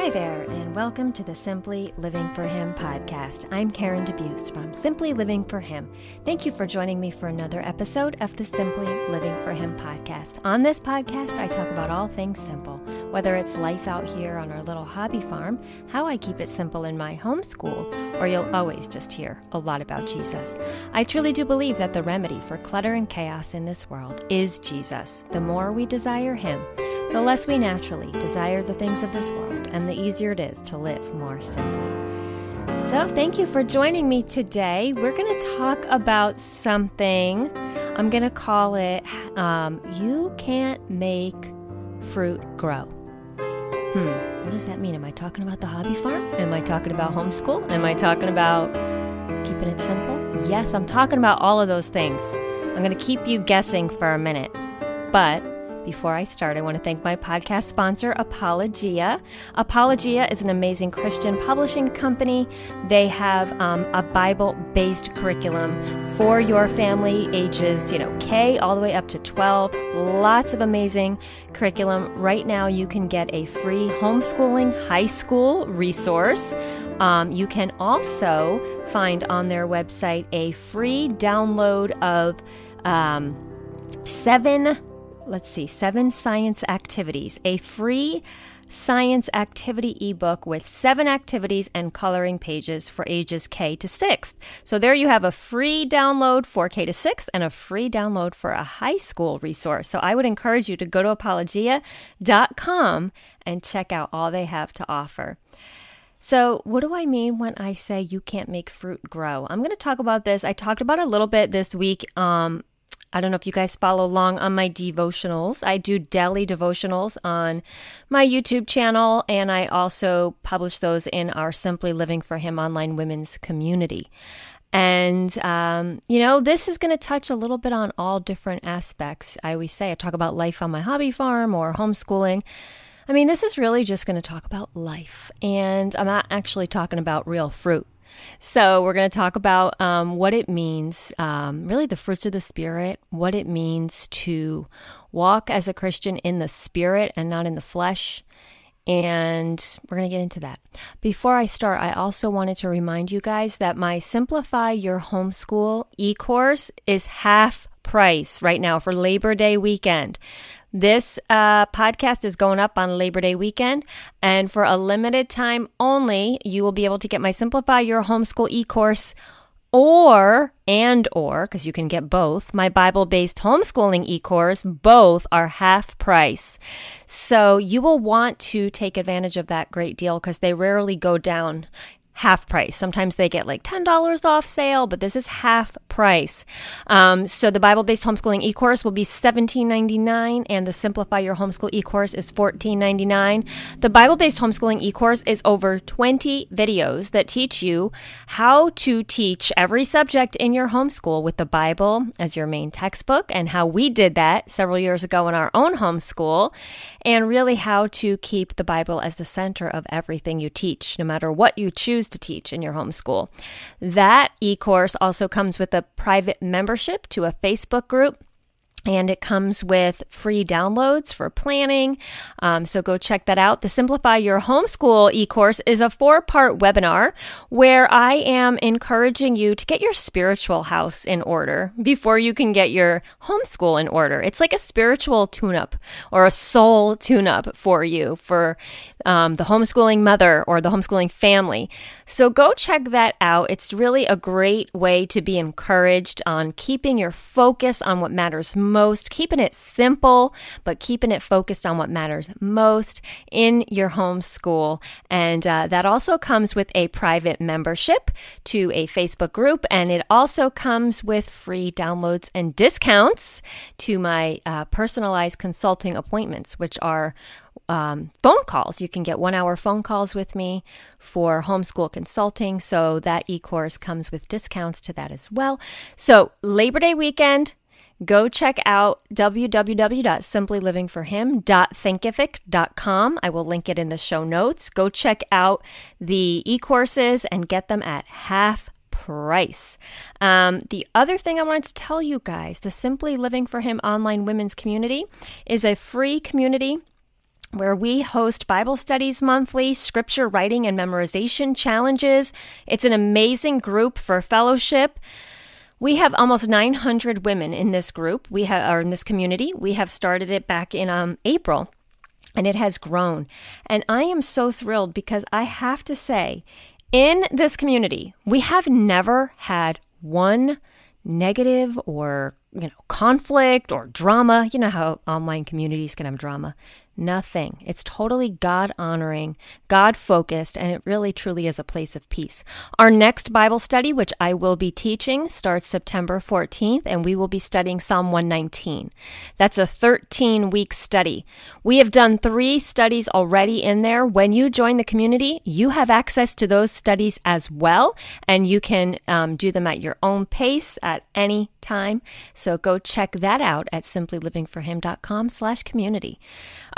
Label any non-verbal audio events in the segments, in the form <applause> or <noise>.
Hi there, and welcome to the Simply Living for Him podcast. I'm Karen DeBeus from Simply Living for Him. Thank you for joining me for another episode of the Simply Living for Him podcast. On this podcast, I talk about all things simple, whether it's life out here on our little hobby farm, how I keep it simple in my homeschool, or you'll always just hear a lot about Jesus. I truly do believe that the remedy for clutter and chaos in this world is Jesus. The more we desire Him, the less we naturally desire the things of this world, and the easier it is to live more simply. So, thank you for joining me today. We're going to talk about something. I'm going to call it um, You Can't Make Fruit Grow. Hmm, what does that mean? Am I talking about the hobby farm? Am I talking about homeschool? Am I talking about keeping it simple? Yes, I'm talking about all of those things. I'm going to keep you guessing for a minute. But before I start, I want to thank my podcast sponsor, Apologia. Apologia is an amazing Christian publishing company. They have um, a Bible based curriculum for your family, ages, you know, K all the way up to 12. Lots of amazing curriculum. Right now, you can get a free homeschooling high school resource. Um, you can also find on their website a free download of um, seven let's see, seven science activities, a free science activity ebook with seven activities and coloring pages for ages K to 6th. So there you have a free download for K to 6th and a free download for a high school resource. So I would encourage you to go to apologia.com and check out all they have to offer. So, what do I mean when I say you can't make fruit grow? I'm going to talk about this. I talked about a little bit this week um, I don't know if you guys follow along on my devotionals. I do daily devotionals on my YouTube channel, and I also publish those in our Simply Living for Him online women's community. And, um, you know, this is going to touch a little bit on all different aspects. I always say I talk about life on my hobby farm or homeschooling. I mean, this is really just going to talk about life. And I'm not actually talking about real fruit. So, we're going to talk about um, what it means, um, really the fruits of the Spirit, what it means to walk as a Christian in the Spirit and not in the flesh. And we're going to get into that. Before I start, I also wanted to remind you guys that my Simplify Your Homeschool e course is half price right now for Labor Day weekend. This uh, podcast is going up on Labor Day weekend, and for a limited time only, you will be able to get my Simplify Your Homeschool e-course or and or because you can get both my bible-based homeschooling e-course. Both are half price. So you will want to take advantage of that great deal because they rarely go down half price. Sometimes they get like $10 off sale, but this is half price. Um, so the Bible based homeschooling e course will be $17.99 and the Simplify Your Homeschool e course is $14.99. The Bible based homeschooling e course is over 20 videos that teach you how to teach every subject in your homeschool with the Bible as your main textbook and how we did that several years ago in our own homeschool and really how to keep the Bible as the center of everything you teach, no matter what you choose to teach in your homeschool. That e course also comes with a private membership to a Facebook group and it comes with free downloads for planning. Um, so go check that out. The Simplify Your Homeschool e course is a four part webinar where I am encouraging you to get your spiritual house in order before you can get your homeschool in order. It's like a spiritual tune up or a soul tune up for you for um, the homeschooling mother or the homeschooling family. So go check that out. It's really a great way to be encouraged on keeping your focus on what matters most, keeping it simple, but keeping it focused on what matters most in your homeschool. And uh, that also comes with a private membership to a Facebook group, and it also comes with free downloads and discounts to my uh, personalized consulting appointments, which are um, phone calls. You can get one hour phone calls with me for homeschool consulting. So that e course comes with discounts to that as well. So Labor Day weekend, go check out www.simplylivingforhim.thinkific.com. I will link it in the show notes. Go check out the e courses and get them at half price. Um, the other thing I wanted to tell you guys the Simply Living for Him online women's community is a free community where we host Bible studies monthly, scripture writing and memorization challenges. It's an amazing group for fellowship. We have almost 900 women in this group. We have, are in this community. We have started it back in um, April and it has grown. And I am so thrilled because I have to say, in this community, we have never had one negative or you know conflict or drama you know how online communities can have drama Nothing. It's totally God honoring, God focused, and it really truly is a place of peace. Our next Bible study, which I will be teaching, starts September 14th, and we will be studying Psalm 119. That's a 13 week study. We have done three studies already in there. When you join the community, you have access to those studies as well, and you can um, do them at your own pace at any time. So go check that out at simplylivingforhim.com slash community.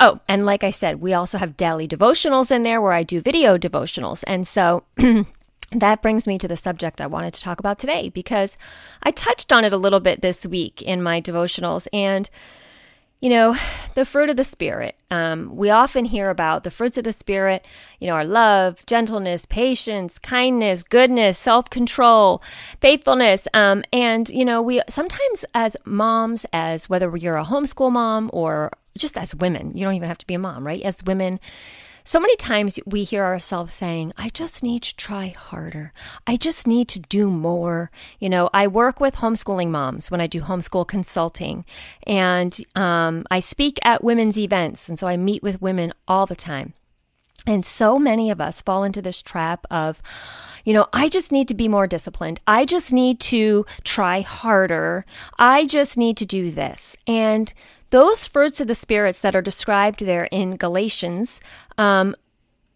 Oh, and like I said, we also have daily devotionals in there where I do video devotionals. And so <clears throat> that brings me to the subject I wanted to talk about today because I touched on it a little bit this week in my devotionals. And, you know, <sighs> the fruit of the Spirit. Um, we often hear about the fruits of the Spirit, you know, our love, gentleness, patience, kindness, goodness, self control, faithfulness. Um, and, you know, we sometimes as moms, as whether you're a homeschool mom or just as women, you don't even have to be a mom, right? As women, so many times we hear ourselves saying, I just need to try harder. I just need to do more. You know, I work with homeschooling moms when I do homeschool consulting, and um, I speak at women's events. And so I meet with women all the time. And so many of us fall into this trap of, you know, I just need to be more disciplined. I just need to try harder. I just need to do this. And those fruits of the spirits that are described there in Galatians um,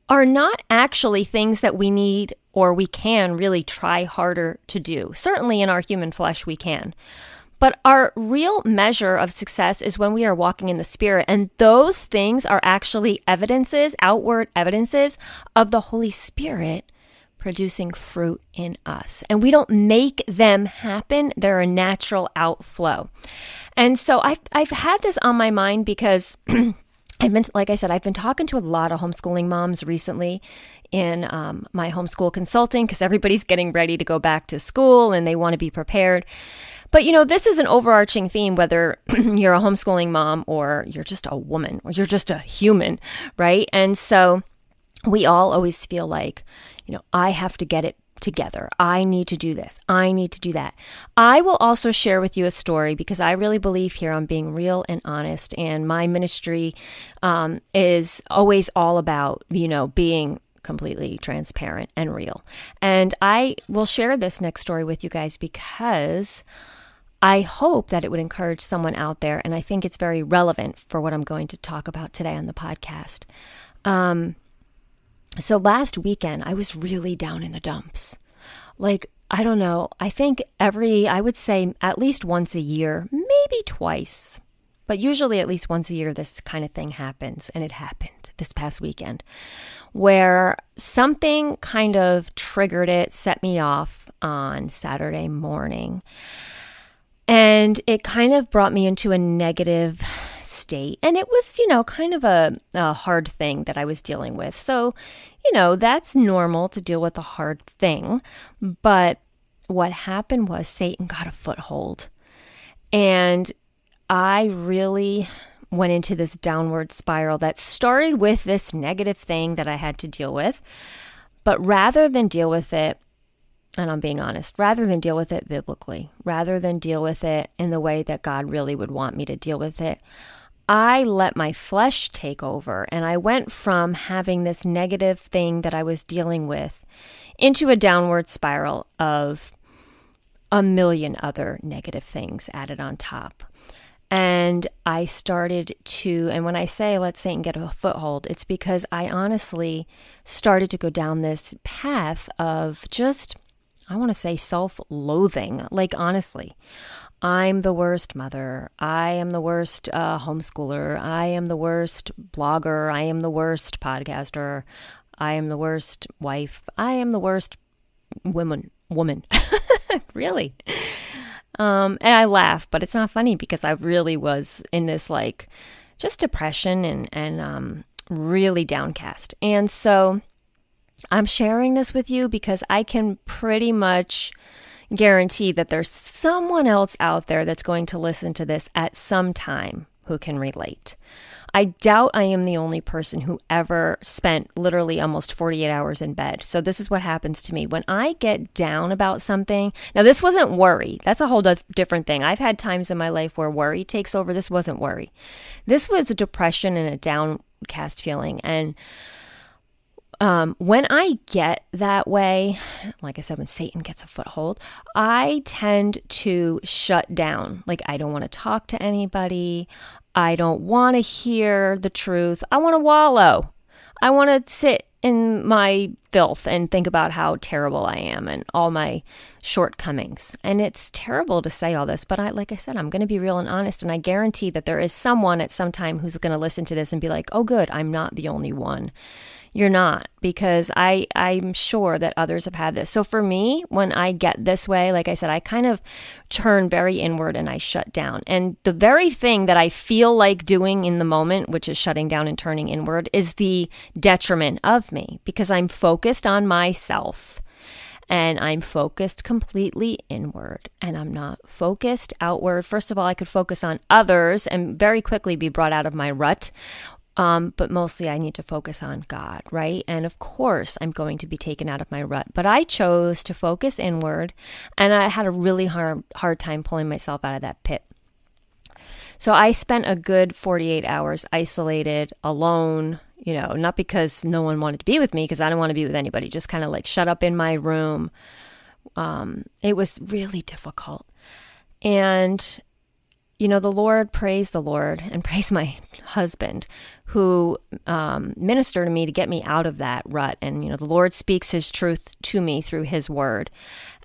are not actually things that we need or we can really try harder to do. Certainly in our human flesh, we can. But our real measure of success is when we are walking in the Spirit. And those things are actually evidences, outward evidences of the Holy Spirit producing fruit in us. And we don't make them happen, they're a natural outflow. And so I've, I've had this on my mind because <clears throat> I've been, like I said, I've been talking to a lot of homeschooling moms recently in um, my homeschool consulting because everybody's getting ready to go back to school and they want to be prepared. But you know, this is an overarching theme whether <clears throat> you're a homeschooling mom or you're just a woman or you're just a human, right? And so we all always feel like, you know, I have to get it together. I need to do this. I need to do that. I will also share with you a story because I really believe here on being real and honest. And my ministry um, is always all about, you know, being completely transparent and real. And I will share this next story with you guys because. I hope that it would encourage someone out there, and I think it's very relevant for what I'm going to talk about today on the podcast. Um, so last weekend, I was really down in the dumps. Like, I don't know. I think every, I would say at least once a year, maybe twice, but usually at least once a year, this kind of thing happens. And it happened this past weekend where something kind of triggered it, set me off on Saturday morning. And it kind of brought me into a negative And it was, you know, kind of a, a hard thing that I was dealing with. So, you know, that's normal to deal with a hard thing. But what happened was Satan got a foothold. And I really went into this downward spiral that started with this negative thing that I had to deal with. But rather than deal with it, and I'm being honest, rather than deal with it biblically, rather than deal with it in the way that God really would want me to deal with it, I let my flesh take over and I went from having this negative thing that I was dealing with into a downward spiral of a million other negative things added on top. And I started to, and when I say let's Satan get a foothold, it's because I honestly started to go down this path of just, I want to say self loathing. Like, honestly, I'm the worst mother. I am the worst uh, homeschooler. I am the worst blogger. I am the worst podcaster. I am the worst wife. I am the worst woman. Woman, <laughs> really. Um, and I laugh, but it's not funny because I really was in this like just depression and and um, really downcast. And so I'm sharing this with you because I can pretty much guarantee that there's someone else out there that's going to listen to this at some time who can relate. I doubt I am the only person who ever spent literally almost 48 hours in bed. So, this is what happens to me. When I get down about something, now this wasn't worry. That's a whole different thing. I've had times in my life where worry takes over. This wasn't worry. This was a depression and a downcast feeling. And um, when I get that way, like I said, when Satan gets a foothold, I tend to shut down. Like, I don't want to talk to anybody. I don't want to hear the truth. I want to wallow. I want to sit in my filth and think about how terrible I am and all my shortcomings. And it's terrible to say all this, but I like I said I'm going to be real and honest and I guarantee that there is someone at some time who's going to listen to this and be like, "Oh good, I'm not the only one." You're not because I I'm sure that others have had this. So for me, when I get this way, like I said, I kind of turn very inward and I shut down. And the very thing that I feel like doing in the moment, which is shutting down and turning inward, is the detriment of me because I'm focused on myself and I'm focused completely inward and I'm not focused outward. First of all, I could focus on others and very quickly be brought out of my rut um, but mostly I need to focus on God, right? And of course, I'm going to be taken out of my rut. But I chose to focus inward, and I had a really hard, hard time pulling myself out of that pit. So I spent a good 48 hours isolated, alone, you know, not because no one wanted to be with me, because I didn't want to be with anybody, just kind of like shut up in my room. Um, it was really difficult. And you know, the Lord, praise the Lord, and <laughs> praise my husband who um, ministered to me to get me out of that rut. And, you know, the Lord speaks his truth to me through his word.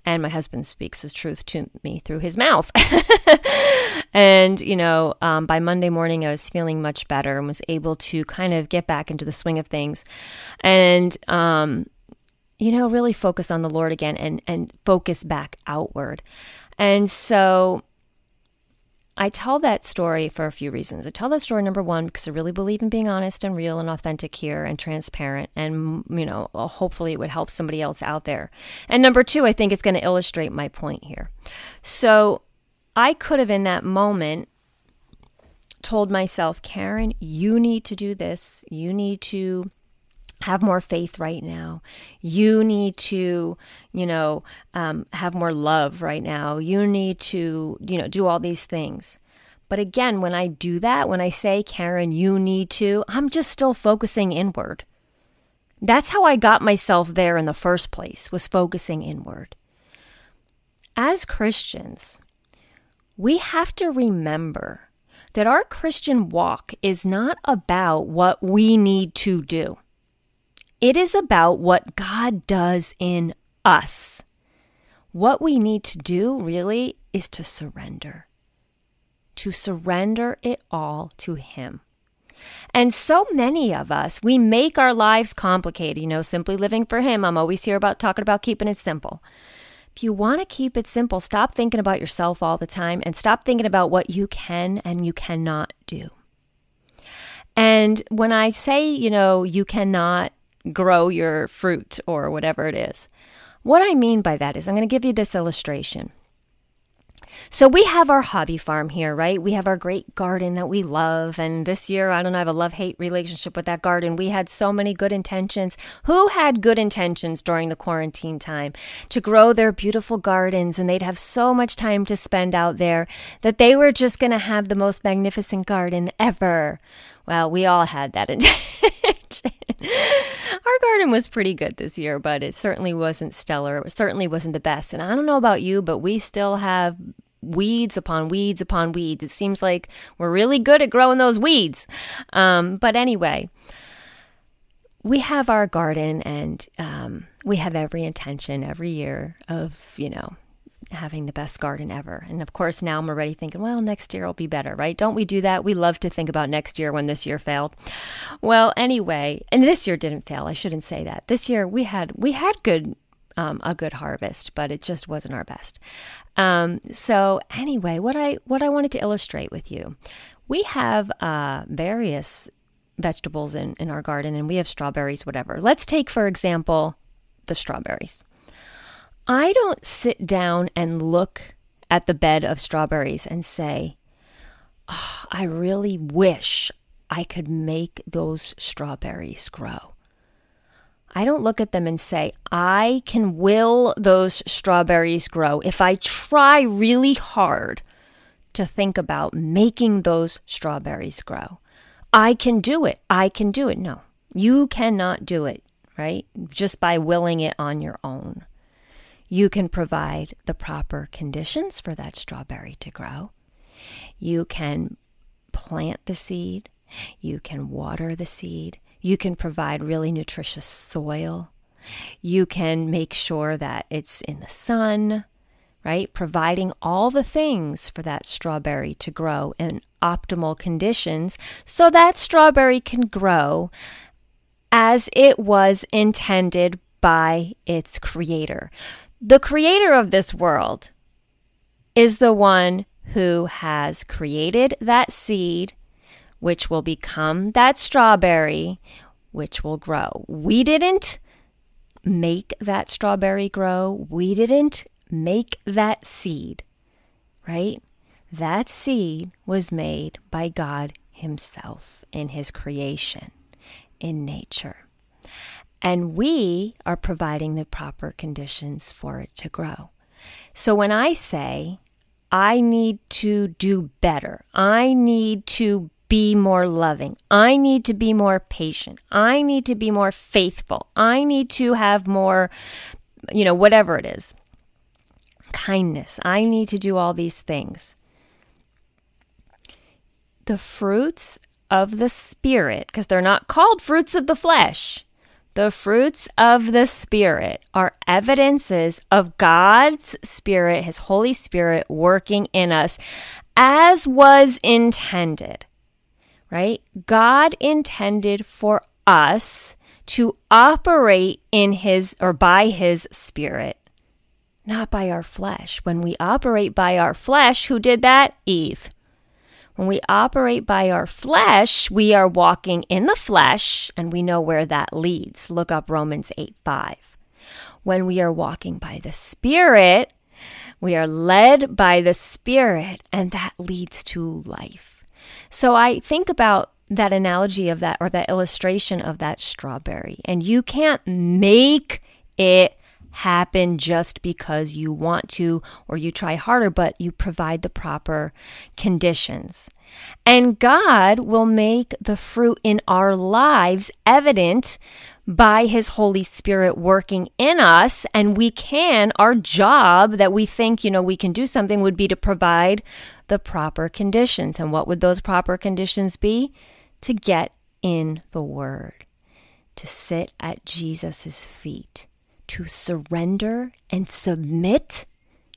And my husband speaks his truth to me through his mouth. <laughs> and, you know, um, by Monday morning, I was feeling much better and was able to kind of get back into the swing of things. And, um, you know, really focus on the Lord again and, and focus back outward. And so, I tell that story for a few reasons. I tell that story number one because I really believe in being honest and real and authentic here and transparent, and mm, you know, uh, hopefully it would help somebody else out there. And number two, I think it's going to illustrate my point here. So I could have, in that moment, told myself, Karen, you need to do this. You need to have more faith right now. You need to, you know, um, have more love right now. You need to, you know, do all these things. But again, when I do that, when I say, Karen, you need to, I'm just still focusing inward. That's how I got myself there in the first place, was focusing inward. As Christians, we have to remember that our Christian walk is not about what we need to do. It is about what God does in us. What we need to do really is to surrender, to surrender it all to Him. And so many of us, we make our lives complicated, you know, simply living for Him. I'm always here about talking about keeping it simple. If you want to keep it simple, stop thinking about yourself all the time and stop thinking about what you can and you cannot do. And when I say, you know, you cannot grow your fruit or whatever it is. What I mean by that is, I'm going to give you this illustration. So we have our hobby farm here, right? We have our great garden that we love. And this year, I don't know, I have a love hate relationship with that garden. We had so many good intentions. Who had good intentions during the quarantine time to grow their beautiful gardens? And they'd have so much time to spend out there that they were just going to have the most magnificent garden ever. Well, we all had that <laughs> intention. Our garden was pretty good this year, but it certainly wasn't stellar. It certainly wasn't the best. And I don't know about you, but we still have weeds upon weeds upon weeds. It seems like we're really good at growing those weeds. Um, but anyway, we have our garden and um, we have every intention every year of, you know, having the best garden ever. And of course, now I'm already thinking, well, next year will be better, right? Don't we do that? We love to think about next year when this year failed. Well, anyway, and this year didn't fail. I shouldn't say that. This year we had we had good um, a good harvest, but it just wasn't our best. Um, so anyway, what I what I wanted to illustrate with you We have uh, various vegetables in, in our garden and we have strawberries, whatever. Let's take, for example, the strawberries. I don't sit down and look at the bed of strawberries and say, oh, I really wish I could make those strawberries grow. I don't look at them and say, I can will those strawberries grow if I try really hard to think about making those strawberries grow. I can do it. I can do it. No, you cannot do it, right? Just by willing it on your own. You can provide the proper conditions for that strawberry to grow. You can plant the seed. You can water the seed. You can provide really nutritious soil. You can make sure that it's in the sun, right? Providing all the things for that strawberry to grow in optimal conditions so that strawberry can grow as it was intended by its creator. The creator of this world is the one who has created that seed, which will become that strawberry, which will grow. We didn't make that strawberry grow. We didn't make that seed, right? That seed was made by God Himself in His creation, in nature. And we are providing the proper conditions for it to grow. So when I say, I need to do better, I need to be more loving, I need to be more patient, I need to be more faithful, I need to have more, you know, whatever it is kindness. I need to do all these things. The fruits of the Spirit, because they're not called fruits of the flesh, the fruits of the Spirit are evidences of God's Spirit, His Holy Spirit working in us as was intended, right? God intended for us to operate in His or by His Spirit not by our flesh. When we operate by our flesh, who did that? Eve. When we operate by our flesh, we are walking in the flesh, and we know where that leads. Look up Romans 8 5. When we are walking by the Spirit, we are led by the Spirit, and that leads to life. So I think about that analogy of that or that illustration of that strawberry, and you can't make it happen just because you want to or you try harder, but you provide the proper conditions. And God will make the fruit in our lives evident by His Holy Spirit working in us. And we can, our job that we think, you know, we can do something would be to provide the proper conditions. And what would those proper conditions be? To get in the Word, to sit at Jesus' feet to surrender and submit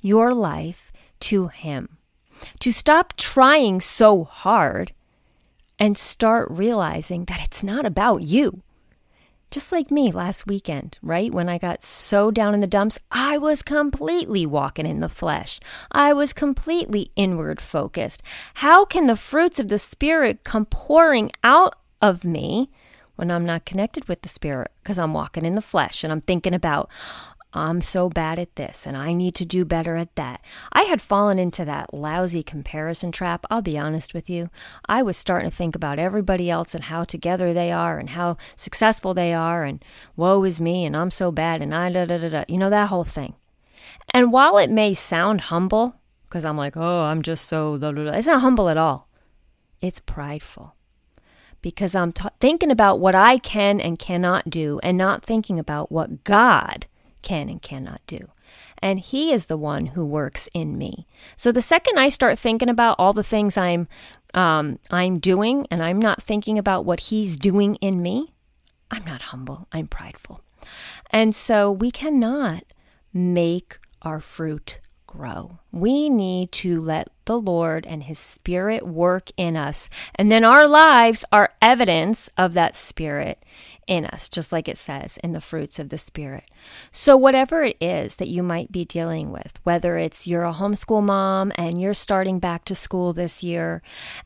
your life to Him. To stop trying so hard and start realizing that it's not about you. Just like me last weekend, right? When I got so down in the dumps, I was completely walking in the flesh. I was completely inward focused. How can the fruits of the Spirit come pouring out of me when I'm not connected with the Spirit because I'm walking in the flesh and I'm thinking about, I'm so bad at this and I need to do better at that. I had fallen into that lousy comparison trap. I'll be honest with you. I was starting to think about everybody else and how together they are and how successful they are and woe is me and I'm so bad and I da da da da. You know, that whole thing. And while it may sound humble, because I'm like, oh, I'm just so, da, da, da, it's not humble at all. It's prideful because I'm t- thinking about what I can and cannot do and not thinking about what God can and cannot do. And He is the one who works in me. So the second I start thinking about all the things I'm um, I'm doing, and I'm not thinking about what He's doing in me, I'm not humble. I'm prideful. And so we cannot make our fruit grow. We need to let the Lord and His Spirit work in us. And then our lives are evidence of that Spirit in us, just like it says in the fruits of the Spirit. So, whatever it is that you might be dealing with, whether it's you're a homeschool mom and you're starting back to school this year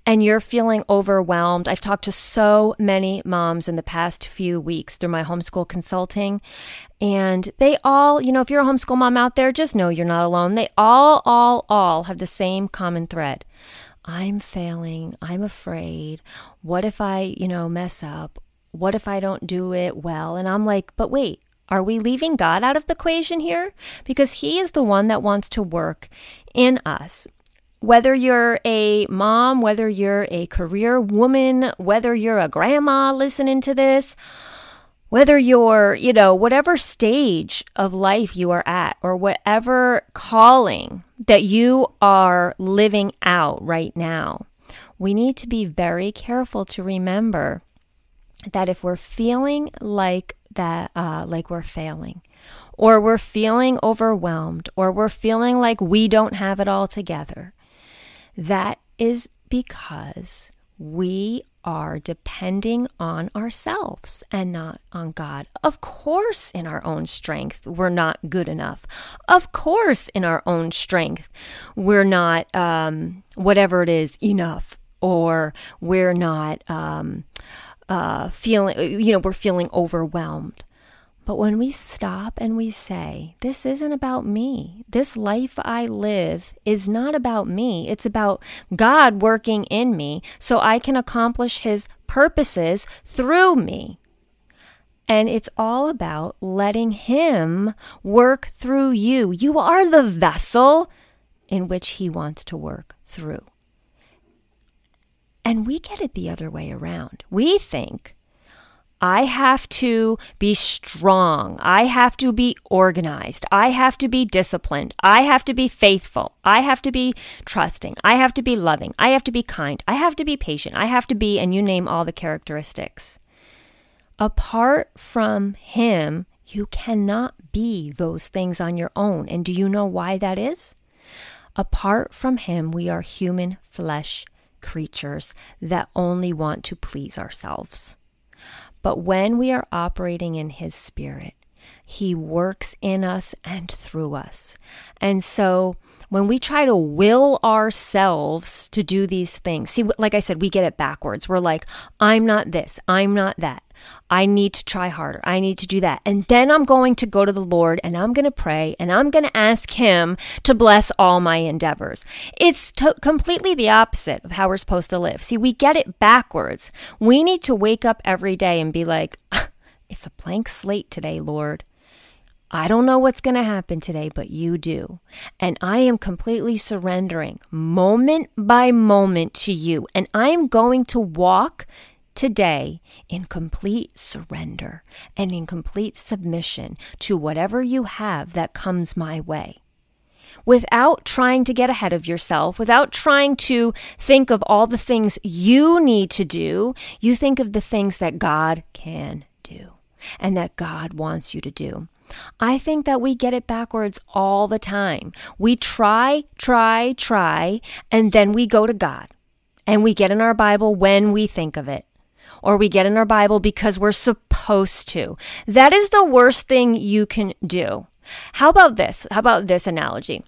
and you're feeling overwhelmed, I've talked to so many moms in the past few weeks through my homeschool consulting. And they all, you know, if you're a homeschool mom out there, just know you're not alone. They all, all, all have the same common thread. I'm failing. I'm afraid. What if I, you know, mess up? What if I don't do it well? And I'm like, but wait, are we leaving God out of the equation here? Because He is the one that wants to work in us. Whether you're a mom, whether you're a career woman, whether you're a grandma listening to this, whether you're, you know, whatever stage of life you are at, or whatever calling that you are living out right now, we need to be very careful to remember that if we're feeling like that, uh, like we're failing, or we're feeling overwhelmed, or we're feeling like we don't have it all together, that is because we are depending on ourselves and not on God. Of course, in our own strength, we're not good enough. Of course, in our own strength, we're not, um, whatever it is, enough, or we're not. Um, uh, feeling, you know, we're feeling overwhelmed. But when we stop and we say, This isn't about me, this life I live is not about me, it's about God working in me so I can accomplish His purposes through me. And it's all about letting Him work through you. You are the vessel in which He wants to work through. And we get it the other way around. We think, I have to be strong. I have to be organized. I have to be disciplined. I have to be faithful. I have to be trusting. I have to be loving. I have to be kind. I have to be patient. I have to be, and you name all the characteristics. Apart from Him, you cannot be those things on your own. And do you know why that is? Apart from Him, we are human flesh creatures that only want to please ourselves. But when we are operating in His Spirit, He works in us and through us. And so when we try to will ourselves to do these things, see, like I said, we get it backwards. We're like, I'm not this, I'm not that. I need to try harder. I need to do that. And then I'm going to go to the Lord and I'm going to pray and I'm going to ask Him to bless all my endeavors. It's t- completely the opposite of how we're supposed to live. See, we get it backwards. We need to wake up every day and be like, <laughs> it's a blank slate today, Lord. I don't know what's going to happen today, but you do. And I am completely surrendering moment by moment to you. And I am going to walk today in complete surrender and in complete submission to whatever you have that comes my way. Without trying to get ahead of yourself, without trying to think of all the things you need to do, you think of the things that God can do and that God wants you to do. I think that we get it backwards all the time. We try, try, try, and then we go to God and we get in our Bible when we think of it or we get in our Bible because we're supposed to. That is the worst thing you can do. How about this? How about this analogy?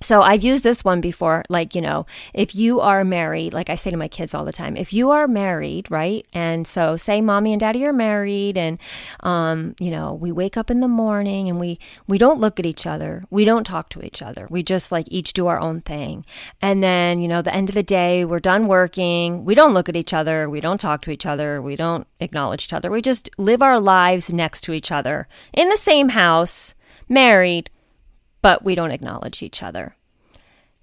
So I've used this one before, like, you know, if you are married, like I say to my kids all the time, if you are married, right? And so say mommy and daddy are married and, um, you know, we wake up in the morning and we, we don't look at each other. We don't talk to each other. We just like each do our own thing. And then, you know, the end of the day, we're done working. We don't look at each other. We don't talk to each other. We don't acknowledge each other. We just live our lives next to each other in the same house, married, but we don't acknowledge each other.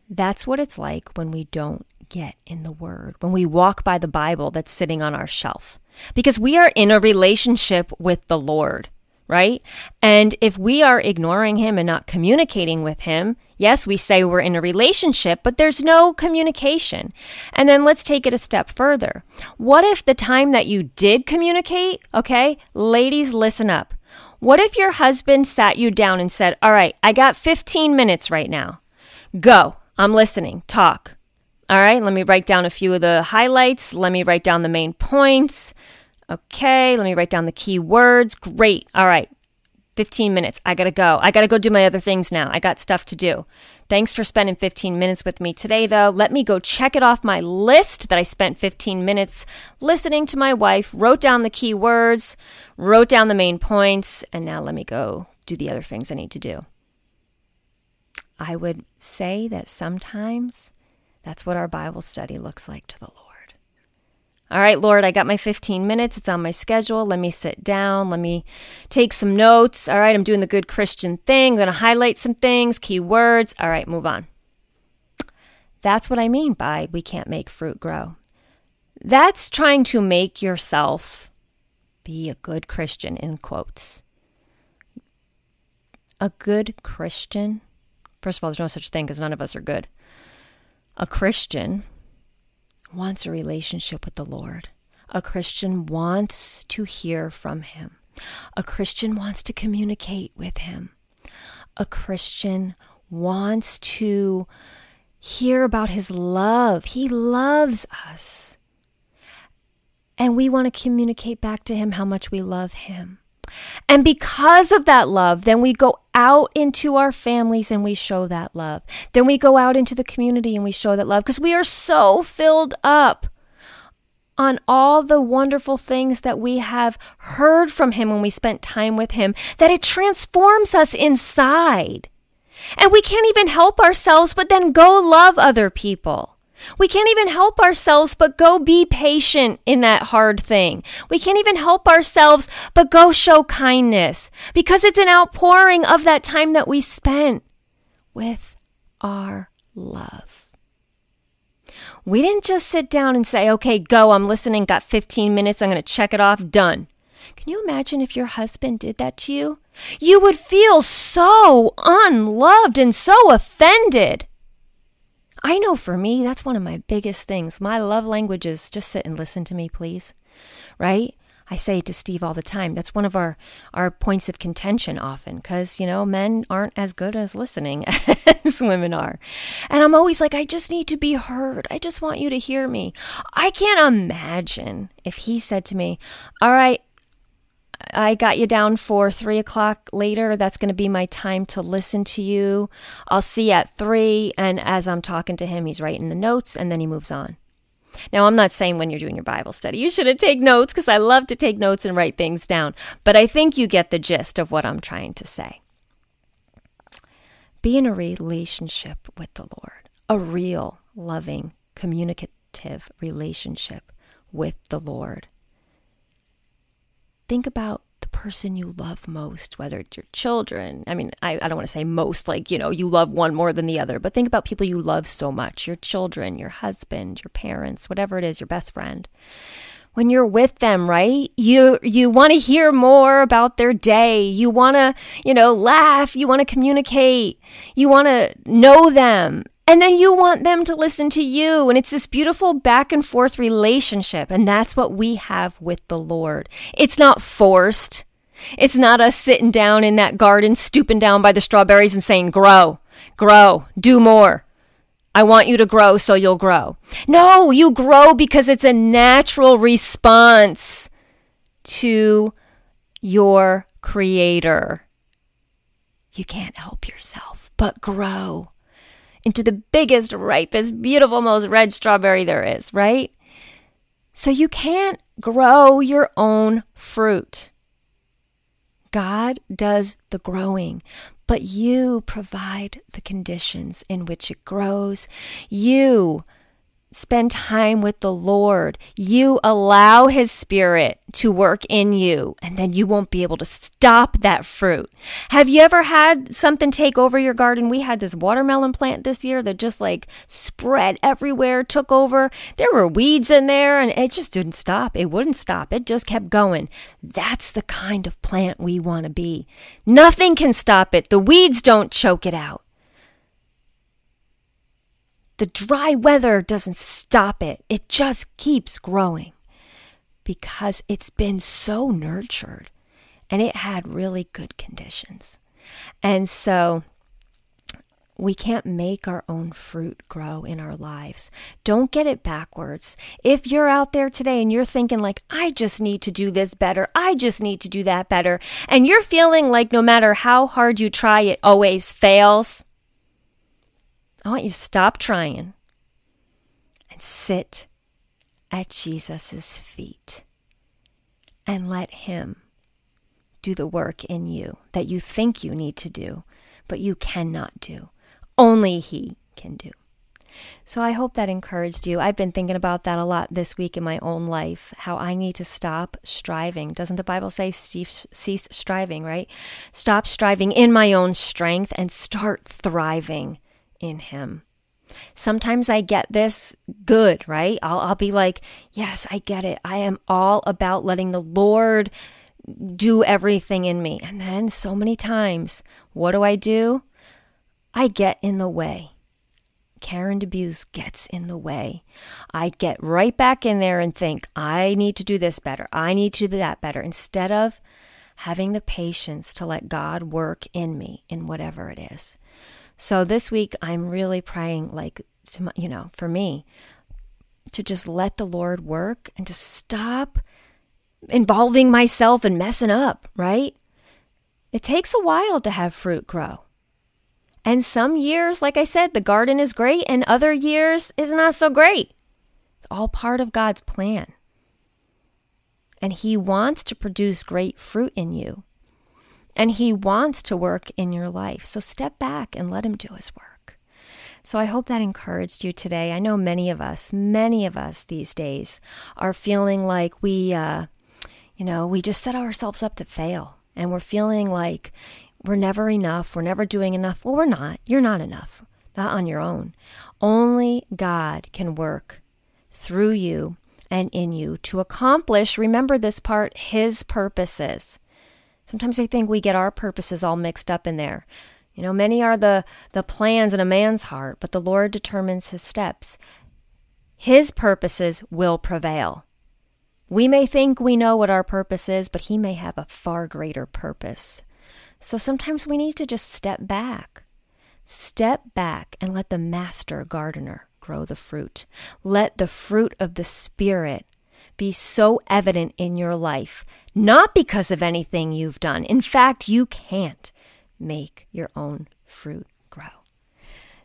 That's what it's like when we don't get in the Word, when we walk by the Bible that's sitting on our shelf. Because we are in a relationship with the Lord, right? And if we are ignoring Him and not communicating with Him, yes, we say we're in a relationship, but there's no communication. And then let's take it a step further. What if the time that you did communicate, okay, ladies, listen up. What if your husband sat you down and said, All right, I got 15 minutes right now. Go. I'm listening. Talk. All right, let me write down a few of the highlights. Let me write down the main points. Okay, let me write down the key words. Great. All right. 15 minutes. I gotta go. I gotta go do my other things now. I got stuff to do. Thanks for spending 15 minutes with me today, though. Let me go check it off my list that I spent 15 minutes listening to my wife, wrote down the key words, wrote down the main points, and now let me go do the other things I need to do. I would say that sometimes that's what our Bible study looks like to the Lord. All right, Lord, I got my 15 minutes. It's on my schedule. Let me sit down. Let me take some notes. All right, I'm doing the good Christian thing. I'm going to highlight some things, key words. All right, move on. That's what I mean by we can't make fruit grow. That's trying to make yourself be a good Christian, in quotes. A good Christian. First of all, there's no such thing because none of us are good. A Christian wants a relationship with the Lord. A Christian wants to hear from Him. A Christian wants to communicate with Him. A Christian wants to hear about His love. He loves us. And we want to communicate back to Him how much we love Him. And because of that love, then we go out into our families and we show that love. Then we go out into the community and we show that love because we are so filled up on all the wonderful things that we have heard from Him when we spent time with Him that it transforms us inside. And we can't even help ourselves but then go love other people. We can't even help ourselves but go be patient in that hard thing. We can't even help ourselves but go show kindness because it's an outpouring of that time that we spent with our love. We didn't just sit down and say, okay, go, I'm listening, got 15 minutes, I'm going to check it off, done. Can you imagine if your husband did that to you? You would feel so unloved and so offended. I know for me, that's one of my biggest things. My love language is just sit and listen to me, please. Right? I say it to Steve all the time. That's one of our, our points of contention often because, you know, men aren't as good as listening <laughs> as women are. And I'm always like, I just need to be heard. I just want you to hear me. I can't imagine if he said to me, All right, I got you down for three o'clock later. That's going to be my time to listen to you. I'll see you at three. And as I'm talking to him, he's writing the notes and then he moves on. Now, I'm not saying when you're doing your Bible study, you shouldn't take notes because I love to take notes and write things down. But I think you get the gist of what I'm trying to say. Be in a relationship with the Lord, a real, loving, communicative relationship with the Lord think about the person you love most, whether it's your children. I mean, I, I don't want to say most, like, you know, you love one more than the other, but think about people you love so much your children, your husband, your parents, whatever it is, your best friend. When you're with them, right? You you want to hear more about their day. You want to, you know, laugh, you want to communicate. You want to know them and then you want them to listen to you. And it's this beautiful back and forth relationship. And that's what we have with the Lord. It's not forced. It's not us sitting down in that garden, stooping down by the strawberries and saying, grow, grow, do more. I want you to grow so you'll grow. No, you grow because it's a natural response to your creator. You can't help yourself but grow into the biggest, ripest, beautiful, most red strawberry there is, right? So you can't grow your own fruit. God does the growing, but you provide the conditions in which it grows. You spend time with the Lord. You allow His Spirit to work in you, and then you won't be able to stop that fruit. Have you ever had something take over your garden? We had this watermelon plant this year that just like spread everywhere, took over. There were weeds in there, and it just didn't stop. It wouldn't stop. It just kept going. That's the kind of plant we want to be. Nothing can stop it. The weeds don't choke it out. The dry weather doesn't stop it, it just keeps growing because it's been so nurtured and it had really good conditions. And so we can't make our own fruit grow in our lives. Don't get it backwards. If you're out there today and you're thinking, like, I just need to do this better, I just need to do that better, and you're feeling like no matter how hard you try, it always fails, I want you to stop trying and sit at Jesus' feet and let Him do the work in you that you think you need to do, but you cannot do only He can do. So I hope that encouraged you. I've been thinking about that a lot this week in my own life, how I need to stop striving. Doesn't the Bible say cease striving, right? Stop striving in my own strength and start thriving in Him. Sometimes I get this good, right? I'll, I'll be like, yes, I get it. I am all about letting the Lord do everything in me. And then so many times, what do I do? I get in the way. Karen DeBeus gets in the way. I get right back in there and think, I need to do this better. I need to do that better. Instead of having the patience to let God work in me in whatever it is. So this week, I'm really praying, like, to, you know, for me, to just let the Lord work and to stop involving myself and messing up, right? It takes a while to have fruit grow. And some years, like I said, the garden is great, and other years is not so great. It's all part of God's plan. And He wants to produce great fruit in you. And He wants to work in your life. So step back and let Him do His work. So I hope that encouraged you today. I know many of us, many of us these days are feeling like we, uh, you know, we just set ourselves up to fail. And we're feeling like, we're never enough. We're never doing enough. Well, we're not. You're not enough, not on your own. Only God can work through you and in you to accomplish, remember this part, His purposes. Sometimes I think we get our purposes all mixed up in there. You know, many are the, the plans in a man's heart, but the Lord determines his steps. His purposes will prevail. We may think we know what our purpose is, but He may have a far greater purpose. So sometimes we need to just step back. Step back and let the master gardener grow the fruit. Let the fruit of the Spirit be so evident in your life, not because of anything you've done. In fact, you can't make your own fruit grow.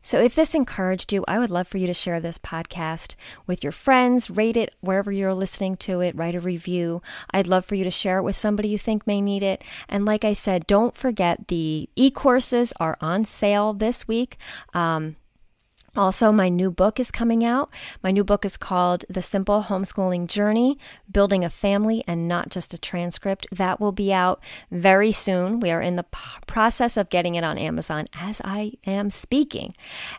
so, if this encouraged you, I would love for you to share this podcast with your friends, rate it wherever you're listening to it, write a review. I'd love for you to share it with somebody you think may need it. And like I said, don't forget the e courses are on sale this week. Um, also, my new book is coming out. My new book is called The Simple Homeschooling Journey Building a Family and Not Just a Transcript. That will be out very soon. We are in the process of getting it on Amazon as I am speaking.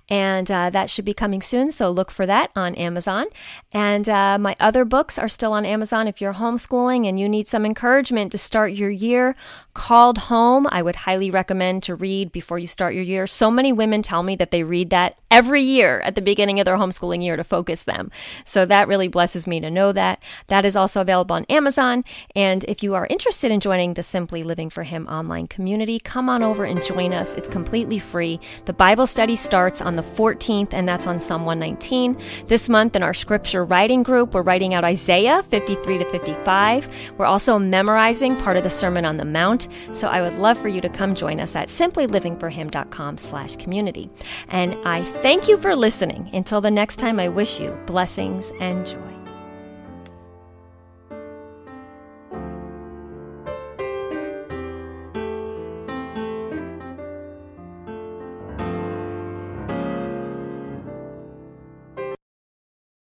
And uh, that should be coming soon. So look for that on Amazon. And uh, my other books are still on Amazon. If you're homeschooling and you need some encouragement to start your year, Called Home, I would highly recommend to read before you start your year. So many women tell me that they read that every year at the beginning of their homeschooling year to focus them. So that really blesses me to know that. That is also available on Amazon. And if you are interested in joining the Simply Living for Him online community, come on over and join us. It's completely free. The Bible study starts on the 14th, and that's on Psalm 119. This month in our scripture writing group, we're writing out Isaiah 53 to 55. We're also memorizing part of the Sermon on the Mount so I would love for you to come join us at simplylivingforhim.com slash community. And I thank you for listening. Until the next time, I wish you blessings and joy.